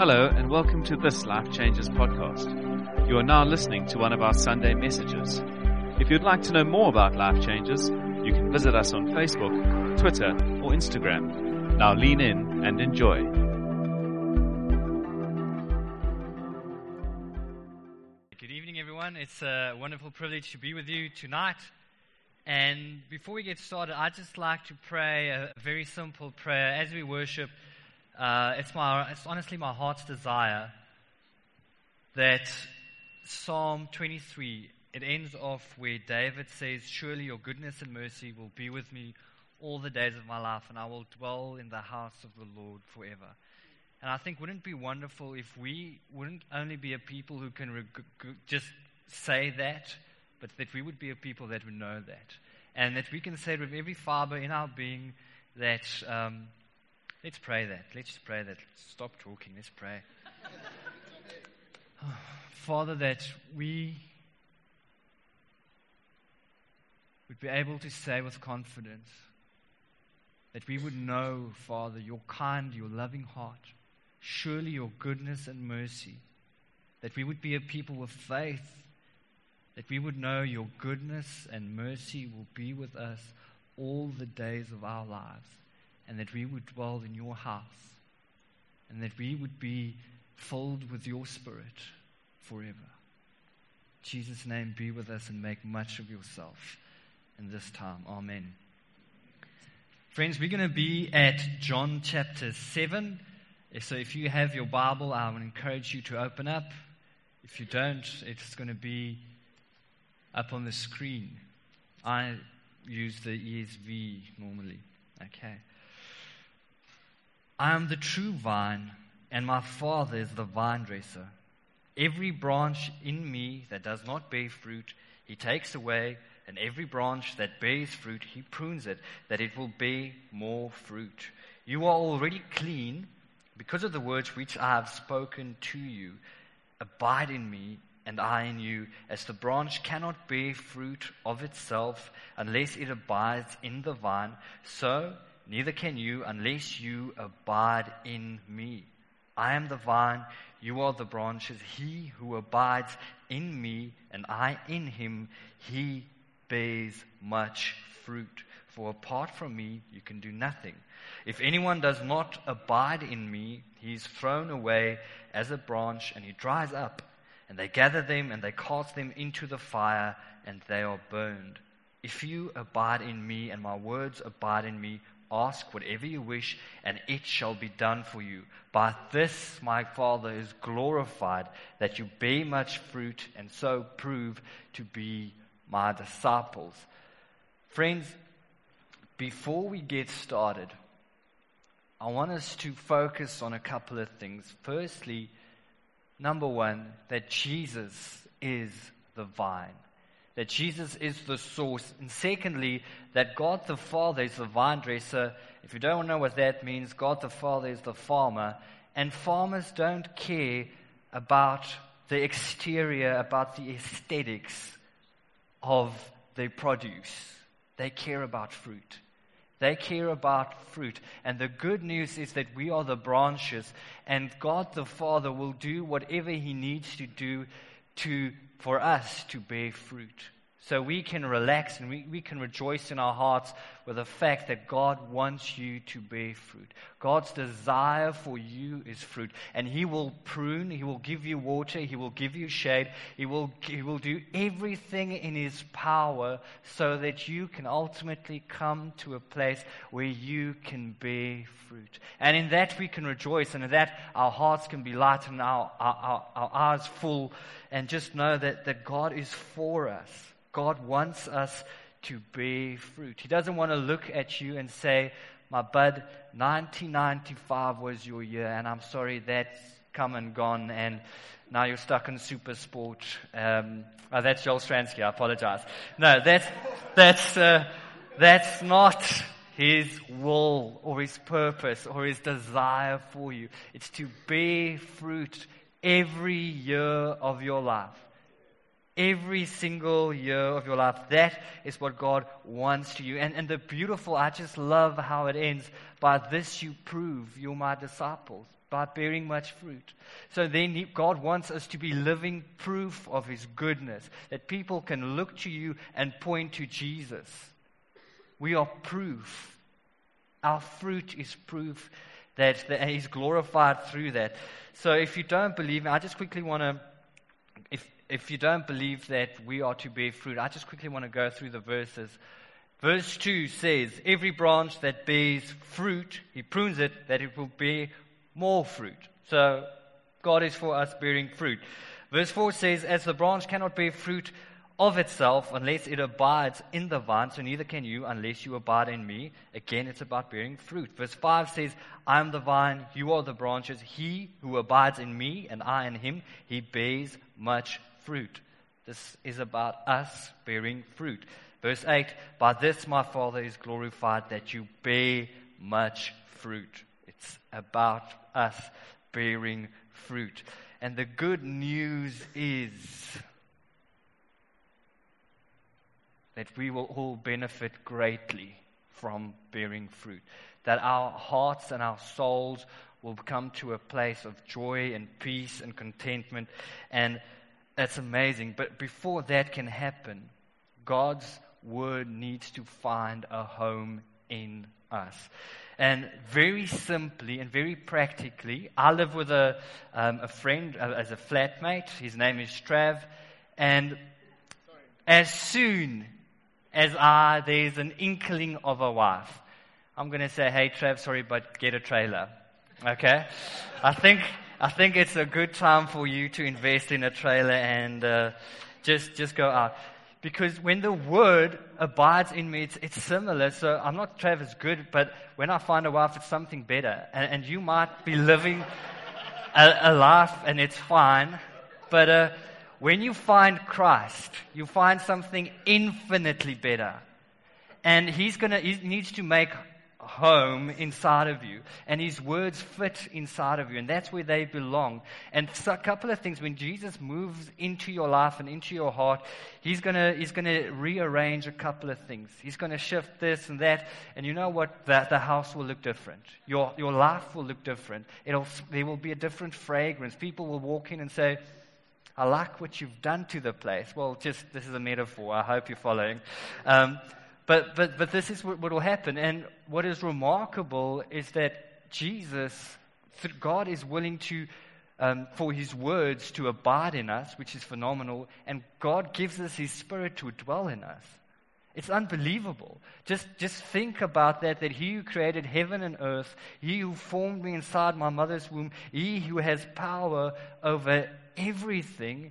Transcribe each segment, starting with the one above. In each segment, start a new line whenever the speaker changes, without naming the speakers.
Hello, and welcome to this Life Changes podcast. You are now listening to one of our Sunday messages. If you'd like to know more about Life Changes, you can visit us on Facebook, Twitter, or Instagram. Now lean in and enjoy.
Good evening, everyone. It's a wonderful privilege to be with you tonight. And before we get started, I'd just like to pray a very simple prayer as we worship. Uh, it's, my, it's honestly my heart's desire that Psalm 23, it ends off where David says, Surely your goodness and mercy will be with me all the days of my life, and I will dwell in the house of the Lord forever. And I think, wouldn't it be wonderful if we wouldn't only be a people who can reg- just say that, but that we would be a people that would know that. And that we can say with every fiber in our being that. Um, Let's pray that. Let's pray that. Stop talking. Let's pray. Father, that we would be able to say with confidence that we would know, Father, your kind, your loving heart, surely your goodness and mercy, that we would be a people with faith, that we would know your goodness and mercy will be with us all the days of our lives and that we would dwell in your house, and that we would be filled with your Spirit forever. In Jesus' name, be with us and make much of yourself in this time. Amen. Friends, we're going to be at John chapter 7. Uh, so if you have your Bible, I would encourage you to open up. If you don't, it's going to be up on the screen. I use the ESV normally. Okay. I am the true vine, and my Father is the vine dresser. Every branch in me that does not bear fruit, he takes away, and every branch that bears fruit, he prunes it, that it will bear more fruit. You are already clean because of the words which I have spoken to you. Abide in me, and I in you, as the branch cannot bear fruit of itself unless it abides in the vine, so Neither can you unless you abide in me. I am the vine, you are the branches. He who abides in me and I in him, he bears much fruit. For apart from me, you can do nothing. If anyone does not abide in me, he is thrown away as a branch and he dries up. And they gather them and they cast them into the fire and they are burned. If you abide in me and my words abide in me, Ask whatever you wish, and it shall be done for you. By this my Father is glorified, that you bear much fruit, and so prove to be my disciples. Friends, before we get started, I want us to focus on a couple of things. Firstly, number one, that Jesus is the vine that Jesus is the source. And secondly, that God the Father is the vine dresser. If you don't know what that means, God the Father is the farmer. And farmers don't care about the exterior, about the aesthetics of their produce. They care about fruit. They care about fruit. And the good news is that we are the branches, and God the Father will do whatever He needs to do to for us to bear fruit. So we can relax and we, we can rejoice in our hearts with the fact that God wants you to bear fruit. God's desire for you is fruit. And He will prune, He will give you water, He will give you shade, He will, he will do everything in His power so that you can ultimately come to a place where you can bear fruit. And in that we can rejoice, and in that our hearts can be light and our, our, our, our eyes full, and just know that, that God is for us. God wants us to bear fruit. He doesn't want to look at you and say, My bud, 1995 was your year, and I'm sorry that's come and gone, and now you're stuck in SuperSport. Um, oh, that's Joel Stransky, I apologize. No, that's, that's, uh, that's not his will or his purpose or his desire for you. It's to bear fruit every year of your life every single year of your life. That is what God wants to you. And, and the beautiful, I just love how it ends. By this you prove you're my disciples, by bearing much fruit. So then God wants us to be living proof of His goodness, that people can look to you and point to Jesus. We are proof. Our fruit is proof that, that He's glorified through that. So if you don't believe me, I just quickly want to, if, you don't believe that we are to bear fruit, I just quickly want to go through the verses. Verse 2 says, Every branch that bears fruit, He prunes it that it will bear more fruit. So God is for us bearing fruit. Verse 4 says, As the branch cannot bear fruit of itself unless it abides in the vine, so neither can you unless you abide in me. Again, it's about bearing fruit. Verse 5 says, I am the vine, you are the branches. He who abides in me and I in him, he bears much fruit. This is about us bearing fruit. Verse 8, By this my Father is glorified that you bear much fruit. It's about us bearing fruit. And the good news is that we will all benefit greatly from bearing fruit. That our hearts and our souls will come to a place of joy and peace and contentment. And that's amazing. But before that can happen, God's word needs to find a home in us. And very simply and very practically, I live with a, um, a friend uh, as a flatmate. His name is Trav. And as soon as I, there's an inkling of a wife. I'm going to say, hey, Trav, sorry, but get a trailer. Okay? I think, I think it's a good time for you to invest in a trailer and uh, just, just go out. Because when the word abides in me, it's, it's similar. So I'm not Travis good, but when I find a wife, it's something better. And, and you might be living a, a life and it's fine, but uh, when you find Christ, you find something infinitely better. And he's gonna, he needs to make home inside of you. And his words fit inside of you. And that's where they belong. And so a couple of things. When Jesus moves into your life and into your heart, he's gonna, he's gonna rearrange a couple of things. He's gonna shift this and that. And you know what? That the house will look different. Your, your life will look different. It'll, there will be a different fragrance. People will walk in and say, I like what you've done to the place. Well, just this is a metaphor. I hope you're following. Um, but, but, but this is what, what will happen. And what is remarkable is that Jesus, God is willing to, um, for his words to abide in us, which is phenomenal. And God gives us his spirit to dwell in us. It's unbelievable. Just, just think about that, that he who created heaven and earth, he who formed me inside my mother's womb, he who has power over everything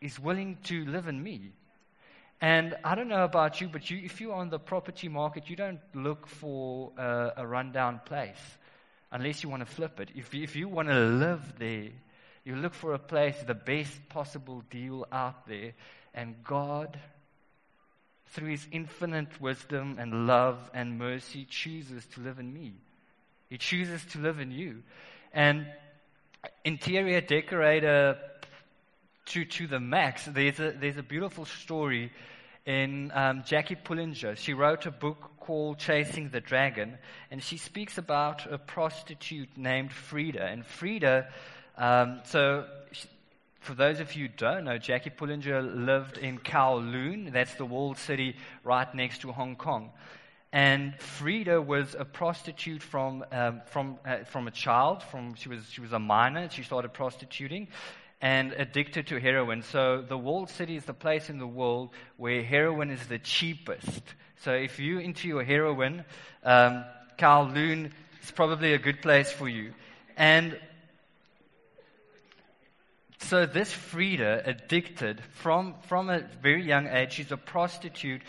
is willing to live in me. And I don't know about you, but you, if you're on the property market, you don't look for a, a rundown place unless you want to flip it. If if you want to live there, you look for a place, the best possible deal out there. And God, through His infinite wisdom and love and mercy, chooses to live in me. He chooses to live in you. And interior decorator to, to the max. There's a, there's a beautiful story in um, Jackie Pullinger. She wrote a book called Chasing the Dragon, and she speaks about a prostitute named Frida. And Frida, um, so she, for those of you who don't know, Jackie Pullinger lived in Kowloon. That's the walled city right next to Hong Kong. And Frida was a prostitute from, um, from, uh, from a child. From, she, was, she was a minor. She started prostituting and addicted to heroin. So the walled city is the place in the world where heroin is the cheapest. So if you're into your heroin, um, Kowloon is probably a good place for you. And so this Frida, addicted from, from a very young age, she's a prostitute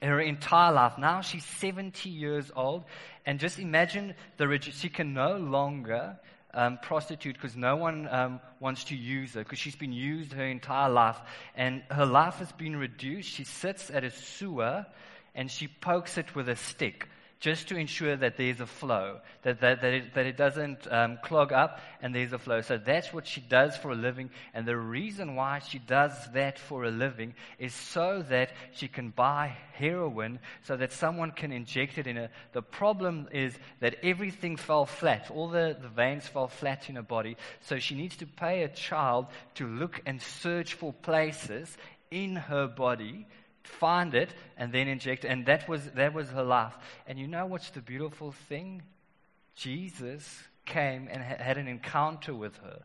her entire life. Now she's 70 years old. And just imagine the she can no longer um, prostitute because no one um, wants to use her because she's been used her entire life. And her life has been reduced. She sits at a sewer and she pokes it with a stick. Just to ensure that there's a flow, that, that, that, it, that it doesn't um, clog up and there's a flow. So that's what she does for a living. And the reason why she does that for a living is so that she can buy heroin so that someone can inject it in her. The problem is that everything fell flat. All the, the veins fell flat in her body. So she needs to pay a child to look and search for places in her body find it, and then inject. And that was, that was her life. And you know what's the beautiful thing? Jesus came and had an encounter with her.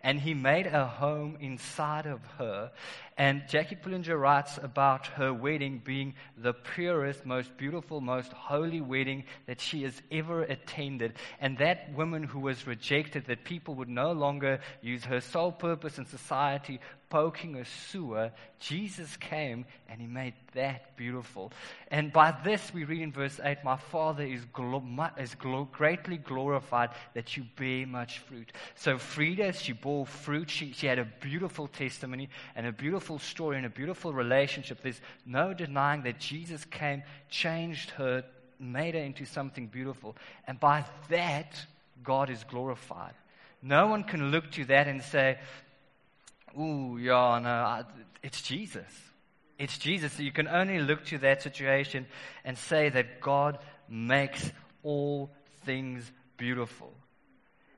And he made a home inside of her. And Jackie Pullinger writes about her wedding being the purest, most beautiful, most holy wedding that she has ever attended. And that woman who was rejected, that people would no longer use her sole purpose in society, poking a sewer, Jesus came and he made that beautiful. And by this, we read in verse 8, My Father is, glo- is glo- greatly glorified that you bear much fruit. So, Frida, she bore fruit. She, she had a beautiful testimony and a beautiful story and a beautiful relationship. There's no denying that Jesus came, changed her, made her into something beautiful. And by that, God is glorified. No one can look to that and say, ooh, yeah, no, it's Jesus. It's Jesus. So you can only look to that situation and say that God makes all things beautiful.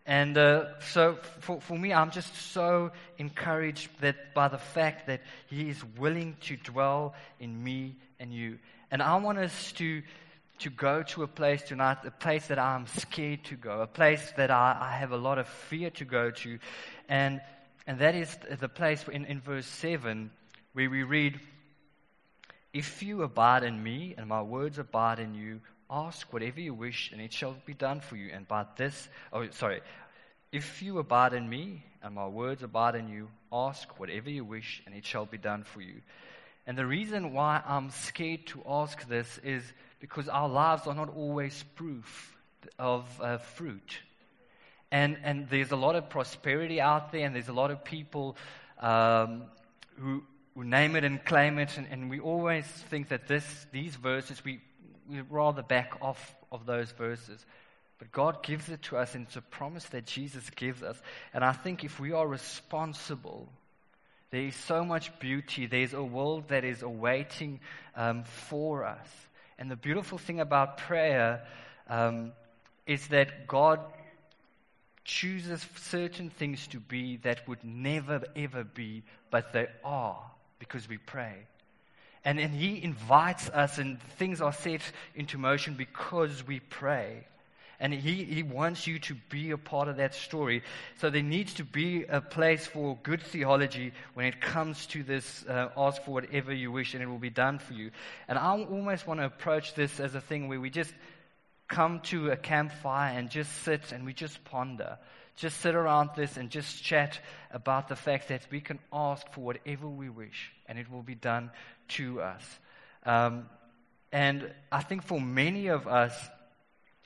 And uh, so for, for me, I'm just so encouraged that by the fact that He is willing to dwell in me and you. And I want us to, to go to a place tonight, a place that I'm scared to go, a place that I, I have a lot of fear to go to. And and that is the place in, in verse 7 where we read, If you abide in me and my words abide in you, ask whatever you wish and it shall be done for you. And by this, oh, sorry. If you abide in me and my words abide in you, ask whatever you wish and it shall be done for you. And the reason why I'm scared to ask this is because our lives are not always proof of uh, fruit. And, and there's a lot of prosperity out there, and there's a lot of people um, who, who name it and claim it. And, and we always think that this, these verses, we, we rather back off of those verses. But God gives it to us, and it's a promise that Jesus gives us. And I think if we are responsible, there is so much beauty. There's a world that is awaiting um, for us. And the beautiful thing about prayer um, is that God chooses certain things to be that would never ever be, but they are because we pray. And, and He invites us, and things are set into motion because we pray. And he, he wants you to be a part of that story. So there needs to be a place for good theology when it comes to this uh, ask for whatever you wish and it will be done for you. And I almost want to approach this as a thing where we just come to a campfire and just sit and we just ponder. Just sit around this and just chat about the fact that we can ask for whatever we wish and it will be done to us. Um, and I think for many of us,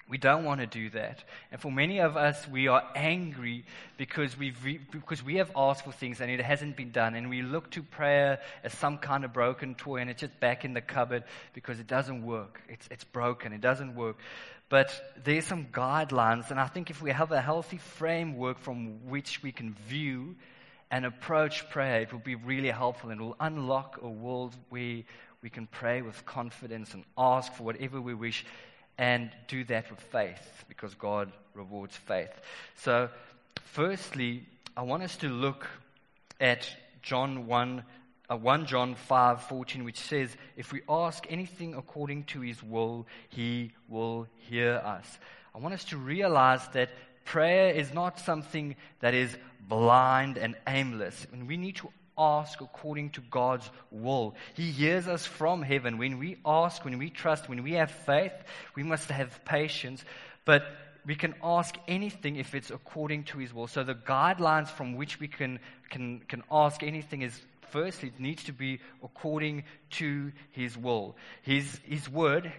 we don't want to do that. And for many of us, we are angry because, we've re- because we have asked for things and it hasn't been done. And we look to prayer as some kind of broken toy and it's just back in the cupboard because it doesn't work. It's, it's broken. It doesn't work. But there's some guidelines, and I think if we have a healthy framework from which we can view and approach prayer, it will be really helpful and will unlock a world where we can pray with confidence and ask for whatever we wish and do that with faith because God rewards faith. So, firstly, I want us to look at John 1 uh, 1 John 5:14 which says if we ask anything according to his will he will hear us. I want us to realize that prayer is not something that is blind and aimless. And we need to ask according to God's will. He hears us from heaven. When we ask, when we trust, when we have faith, we must have patience. But we can ask anything if it's according to His will. So the guidelines from which we can, can, can ask anything is firstly, it needs to be according to His will. His, his word,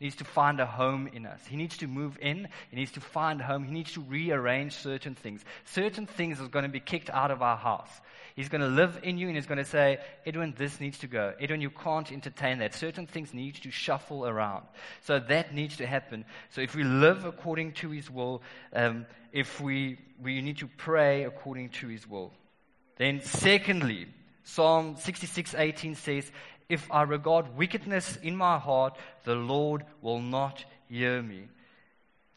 needs to find a home in us. He needs to move in. He needs to find a home. He needs to rearrange certain things. Certain things are going to be kicked out of our house. He's going to live in you and he's going to say, Edwin, this needs to go. Edwin, you can't entertain that. Certain things need to shuffle around. So that needs to happen. So if we live according to his will, um, if we, we need to pray according to his will. Then secondly, Psalm 66:18 says, "If I regard wickedness in my heart, the Lord will not hear me."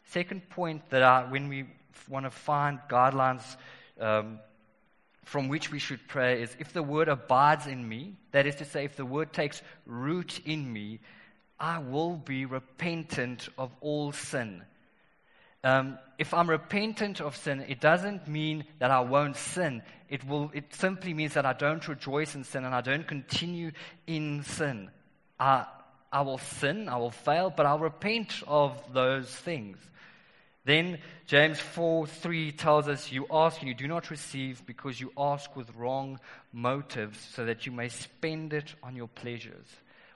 Second point that I, when we want to find guidelines um, from which we should pray is if the word abides in me, that is to say, if the word takes root in me, I will be repentant of all sin. Um, if I'm repentant of sin, it doesn't mean that I won't sin. It, will, it simply means that I don't rejoice in sin and I don't continue in sin. I, I will sin, I will fail, but I'll repent of those things. Then James 4 3 tells us, You ask and you do not receive because you ask with wrong motives, so that you may spend it on your pleasures.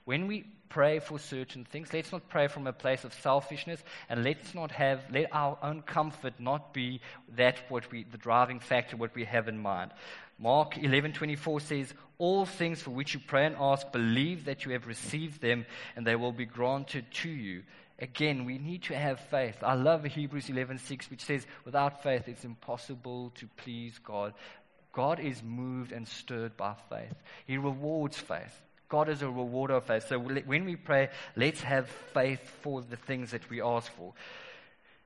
When we pray for certain things, let's not pray from a place of selfishness, and let's not have, let our own comfort not be that what we, the driving factor, what we have in mind. Mark 11:24 says, "All things for which you pray and ask, believe that you have received them, and they will be granted to you." Again, we need to have faith. I love Hebrews 11:6 which says without faith it's impossible to please God. God is moved and stirred by faith. He rewards faith. God is a rewarder of faith. So when we pray, let's have faith for the things that we ask for.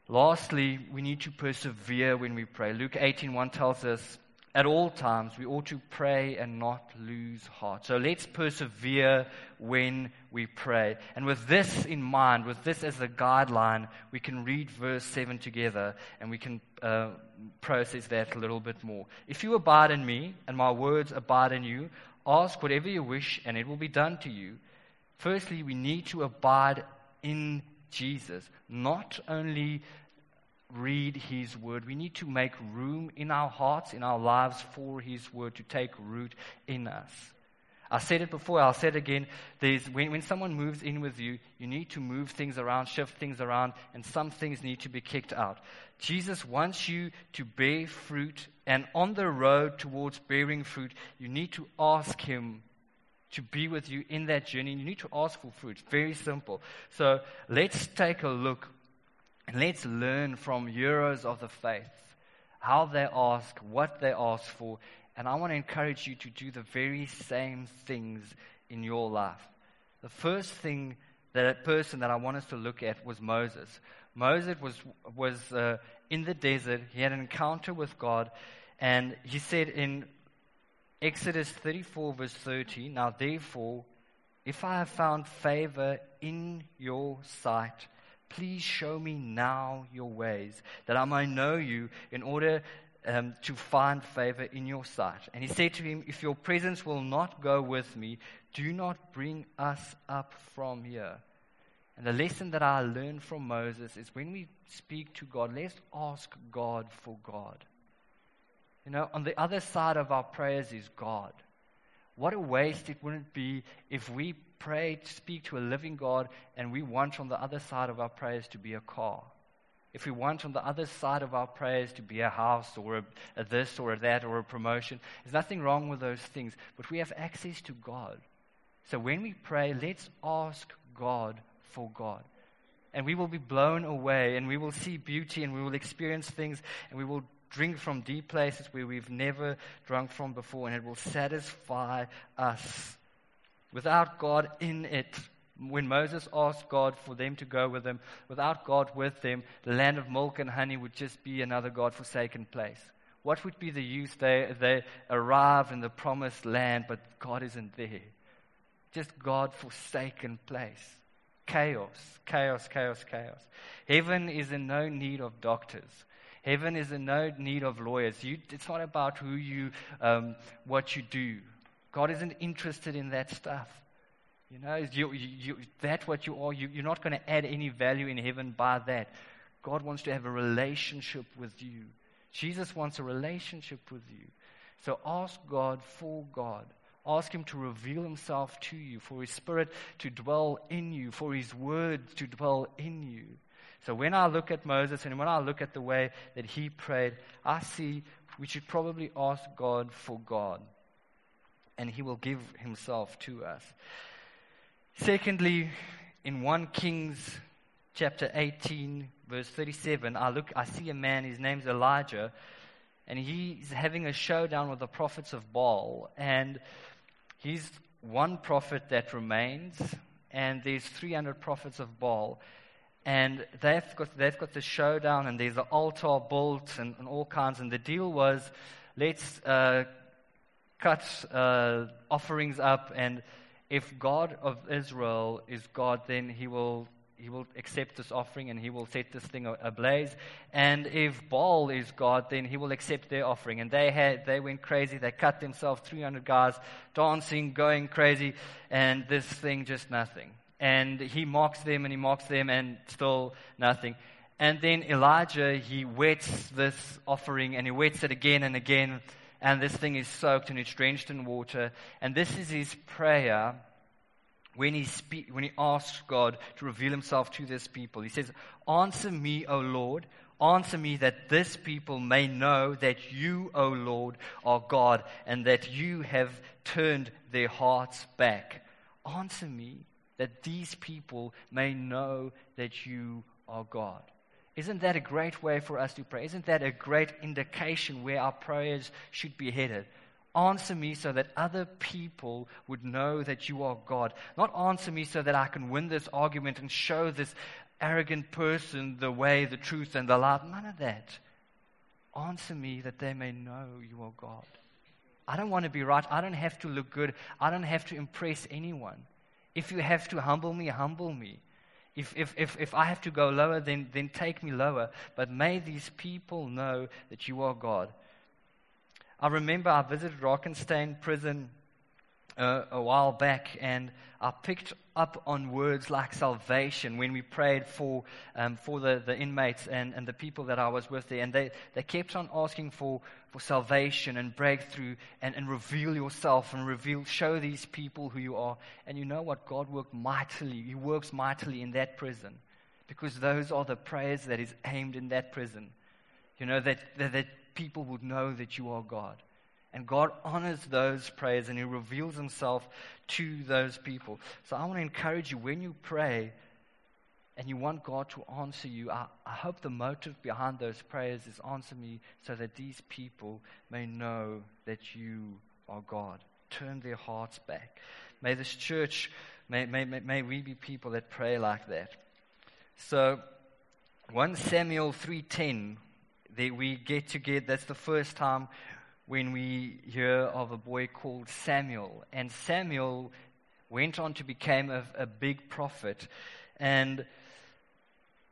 Lastly, we need to persevere when we pray. Luke 18:1 tells us at all times, we ought to pray and not lose heart. So let's persevere when we pray. And with this in mind, with this as a guideline, we can read verse 7 together and we can uh, process that a little bit more. If you abide in me and my words abide in you, ask whatever you wish and it will be done to you. Firstly, we need to abide in Jesus, not only read His Word. We need to make room in our hearts, in our lives for His Word to take root in us. I said it before, I'll say it again. There's, when, when someone moves in with you, you need to move things around, shift things around, and some things need to be kicked out. Jesus wants you to bear fruit, and on the road towards bearing fruit, you need to ask Him to be with you in that journey. You need to ask for fruit. Very simple. So let's take a look and let's learn from heroes of the faith how they ask, what they ask for. And I want to encourage you to do the very same things in your life. The first thing that person that I want us to look at was Moses. Moses was, was uh, in the desert. He had an encounter with God. And he said in Exodus 34, verse 30, Now therefore, if I have found favor in your sight, Please show me now your ways, that I may know you in order um, to find favor in your sight. And he said to him, If your presence will not go with me, do not bring us up from here. And the lesson that I learned from Moses is when we speak to God, let's ask God for God. You know, on the other side of our prayers is God. What a waste it wouldn't be if we pray, speak to a living God, and we want on the other side of our prayers to be a car. If we want on the other side of our prayers to be a house or a, a this or a that or a promotion, there's nothing wrong with those things, but we have access to God. So when we pray, let's ask God for God. And we will be blown away and we will see beauty and we will experience things and we will drink from deep places where we've never drunk from before and it will satisfy us without God in it. When Moses asked God for them to go with him, without God with them, the land of milk and honey would just be another God forsaken place. What would be the use? They, they arrive in the promised land, but God isn't there. Just God forsaken place. Chaos, chaos, chaos, chaos. Heaven is in no need of doctors. Heaven is in no need of lawyers. You, it's not about who you, um, what you do. God isn't interested in that stuff. You know, you, you, you, that's what you are. You, you're not going to add any value in heaven by that. God wants to have a relationship with you. Jesus wants a relationship with you. So ask God for God. Ask Him to reveal Himself to you, for His Spirit to dwell in you, for His Word to dwell in you. So when I look at Moses and when I look at the way that he prayed, I see we should probably ask God for God, and He will give Himself to us. Secondly, in 1 Kings chapter 18, verse 37, I look, I see a man, his name's Elijah, and he's having a showdown with the prophets of Baal. And he's one prophet that remains, and there's 300 prophets of Baal. And they've got, they've got the showdown, and there's an altar built and, and all kinds. And the deal was let's uh, cut uh, offerings up, and if God of Israel is God, then he will he will accept this offering and he will set this thing ablaze. And if Baal is God, then he will accept their offering. And they had, they went crazy. They cut themselves, 300 guys dancing, going crazy, and this thing just nothing. And he mocks them and he mocks them and still nothing. And then Elijah, he wets this offering and he wets it again and again. And this thing is soaked and it's drenched in water. And this is his prayer when he, speak, when he asks God to reveal himself to this people. He says, Answer me, O Lord. Answer me that this people may know that you, O Lord, are God and that you have turned their hearts back. Answer me that these people may know that you are God. Isn't that a great way for us to pray? Isn't that a great indication where our prayers should be headed? Answer me so that other people would know that you are God. Not answer me so that I can win this argument and show this arrogant person the way, the truth, and the life. None of that. Answer me that they may know you are God. I don't want to be right. I don't have to look good. I don't have to impress anyone. If you have to humble me, humble me. If, if, if, if I have to go lower, then, then take me lower. But may these people know that you are God. I remember I visited Drakenstein prison uh, a while back, and I picked up on words like salvation when we prayed for, um, for the, the inmates and, and the people that I was with there. And they, they kept on asking for, for salvation and breakthrough and, and reveal yourself and reveal, show these people who you are. And you know what? God worked mightily. He works mightily in that prison because those are the prayers that is aimed in that prison. You know, that, that, that people would know that you are God. And God honors those prayers and He reveals Himself to those people. So I want to encourage you when you pray and you want God to answer you, I, I hope the motive behind those prayers is answer me so that these people may know that you are God. Turn their hearts back. May this church, may, may, may, may we be people that pray like that. So 1 Samuel 3.10 that we get together. That's the first time when we hear of a boy called Samuel. And Samuel went on to become a, a big prophet. And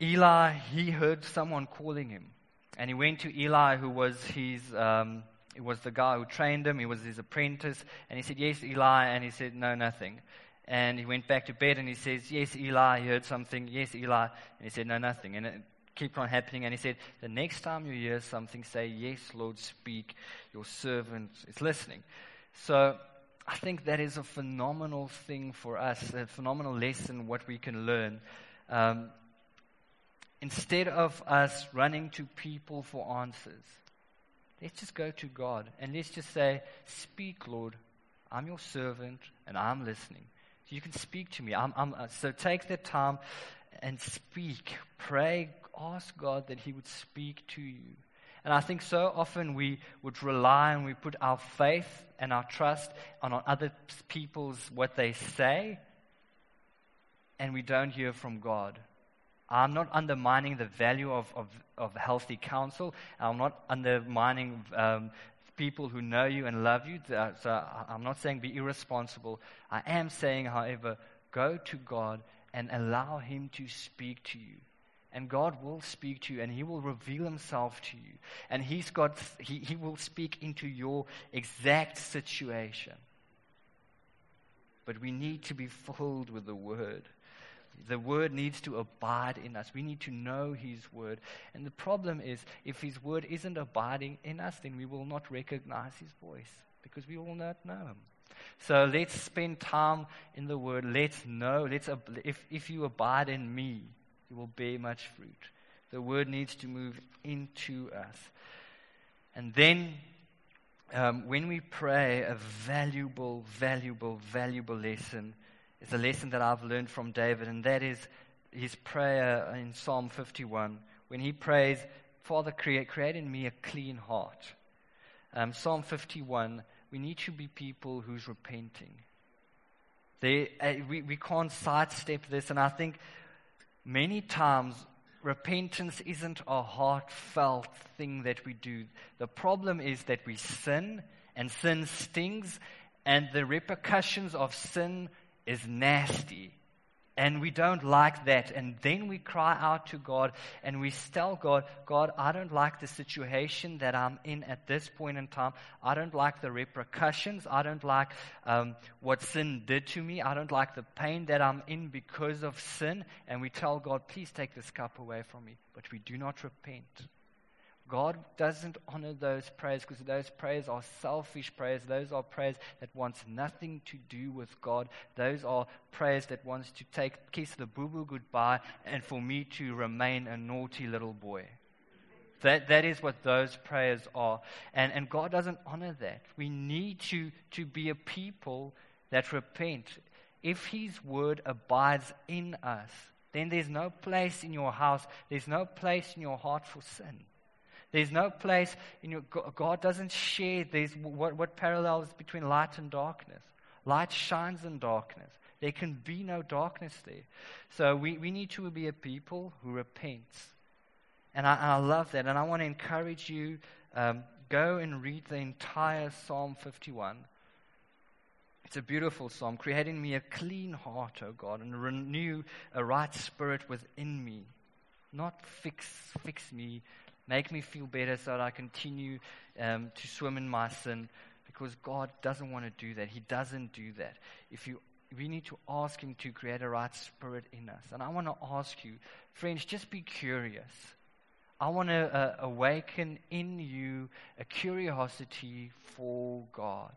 Eli, he heard someone calling him. And he went to Eli, who was his, um, he was the guy who trained him. He was his apprentice. And he said, Yes, Eli. And he said, No, nothing. And he went back to bed and he says, Yes, Eli, he heard something. Yes, Eli. And he said, No, nothing. And it, keep on happening. And he said, The next time you hear something, say, Yes, Lord, speak. Your servant is listening. So I think that is a phenomenal thing for us, a phenomenal lesson, what we can learn. Um, instead of us running to people for answers, let's just go to God and let's just say, Speak, Lord. I'm your servant and I'm listening. You can speak to me. I'm, I'm, uh, so take the time and speak. Pray ask God that He would speak to you. And I think so often we would rely and we put our faith and our trust on other people's what they say, and we don't hear from God. I'm not undermining the value of, of, of healthy counsel. I'm not undermining um, people who know you and love you. So I'm not saying be irresponsible. I am saying, however, go to God and allow Him to speak to you and God will speak to you and He will reveal Himself to you. And He's got, He, he will speak into your exact situation. But we need to be filled with the Word. The Word needs to abide in us. We need to know His Word. And the problem is, if His Word isn't abiding in us, then we will not recognize His voice because we will not know Him. So let's spend time in the Word. Let's know. Let's, if, if you abide in me, will bear much fruit. The Word needs to move into us. And then, um, when we pray, a valuable, valuable, valuable lesson is a lesson that I've learned from David, and that is his prayer in Psalm 51 when he prays, Father, create, create in me a clean heart. Um, Psalm 51, we need to be people who's repenting. They, uh, we, we can't sidestep this, and I think many times repentance isn't a heartfelt thing that we do. The problem is that we sin, and sin stings, and the repercussions of sin is nasty. And we don't like that. And then we cry out to God and we tell God, God, I don't like the situation that I'm in at this point in time. I don't like the repercussions. I don't like um, what sin did to me. I don't like the pain that I'm in because of sin. And we tell God, please take this cup away from me. But we do not repent. God doesn't honor those prayers because those prayers are selfish prayers. Those are prayers that wants nothing to do with God. Those are prayers that wants to take kiss the boo boo goodbye and for me to remain a naughty little boy. That, that is what those prayers are. And, and God doesn't honor that. We need to, to be a people that repent. If His word abides in us, then there's no place in your house, there's no place in your heart for sin. There's no place in your God doesn't share there's what, what parallels between light and darkness. Light shines in darkness. There can be no darkness there. So we, we need to be a people who repents. And I, and I love that. And I want to encourage you um, go and read the entire Psalm 51. It's a beautiful psalm, creating me a clean heart, O God, and renew a right spirit within me. Not fix, fix me, Make me feel better so that I continue um, to swim in my sin because God doesn't want to do that. He doesn't do that. If you we need to ask Him to create a right spirit in us. And I want to ask you, friends, just be curious. I want to uh, awaken in you a curiosity for God.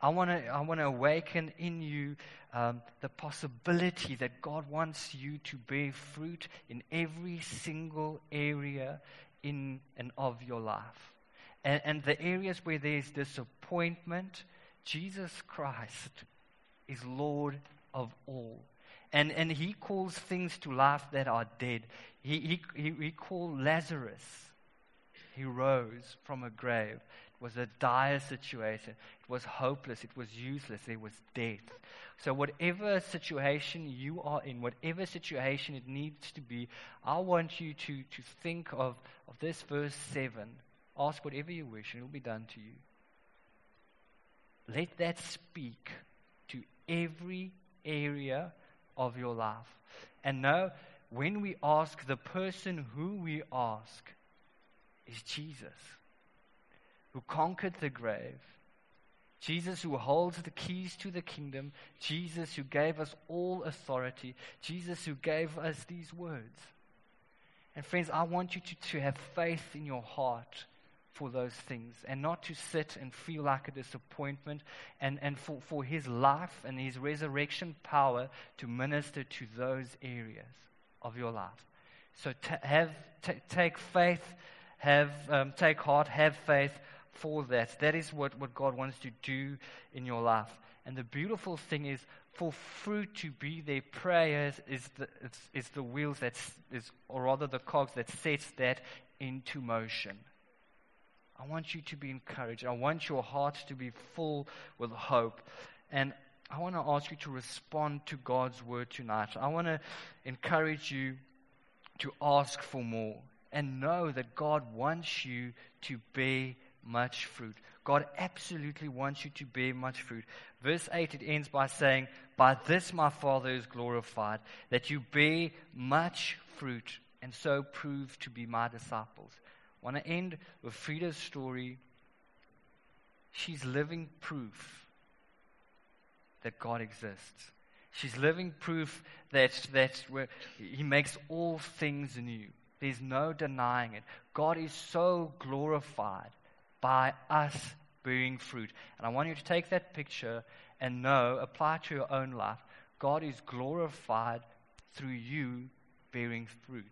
I want to I want to awaken in you um, the possibility that God wants you to bear fruit in every single area in and of your life. And, and the areas where there's disappointment, Jesus Christ is Lord of all. And, and he calls things to life that are dead. He, he, he, he called Lazarus. He rose from a grave. Was a dire situation. It was hopeless. It was useless. It was death. So, whatever situation you are in, whatever situation it needs to be, I want you to, to think of, of this verse 7. Ask whatever you wish, and it will be done to you. Let that speak to every area of your life. And know when we ask, the person who we ask is Jesus, who conquered the grave Jesus, who holds the keys to the kingdom, Jesus, who gave us all authority, Jesus, who gave us these words. And friends, I want you to, to have faith in your heart for those things and not to sit and feel like a disappointment and, and for, for his life and his resurrection power to minister to those areas of your life. So t- have, t- take faith, have, um, take heart, have faith for that. That is what, what God wants to do in your life. And the beautiful thing is, for fruit to be there, prayers is the, it's the wheels that, is, or rather the cogs that sets that into motion. I want you to be encouraged. I want your heart to be full with hope. And I want to ask you to respond to God's word tonight. I want to encourage you to ask for more and know that God wants you to bear much fruit. God absolutely wants you to bear much fruit. Verse 8, it ends by saying, By this my Father is glorified, that you bear much fruit and so prove to be my disciples. I want to end with Frida's story. She's living proof that God exists. She's living proof that, that He makes all things new. There's no denying it. God is so glorified by us bearing fruit. And I want you to take that picture and know, apply it to your own life. God is glorified through you bearing fruit.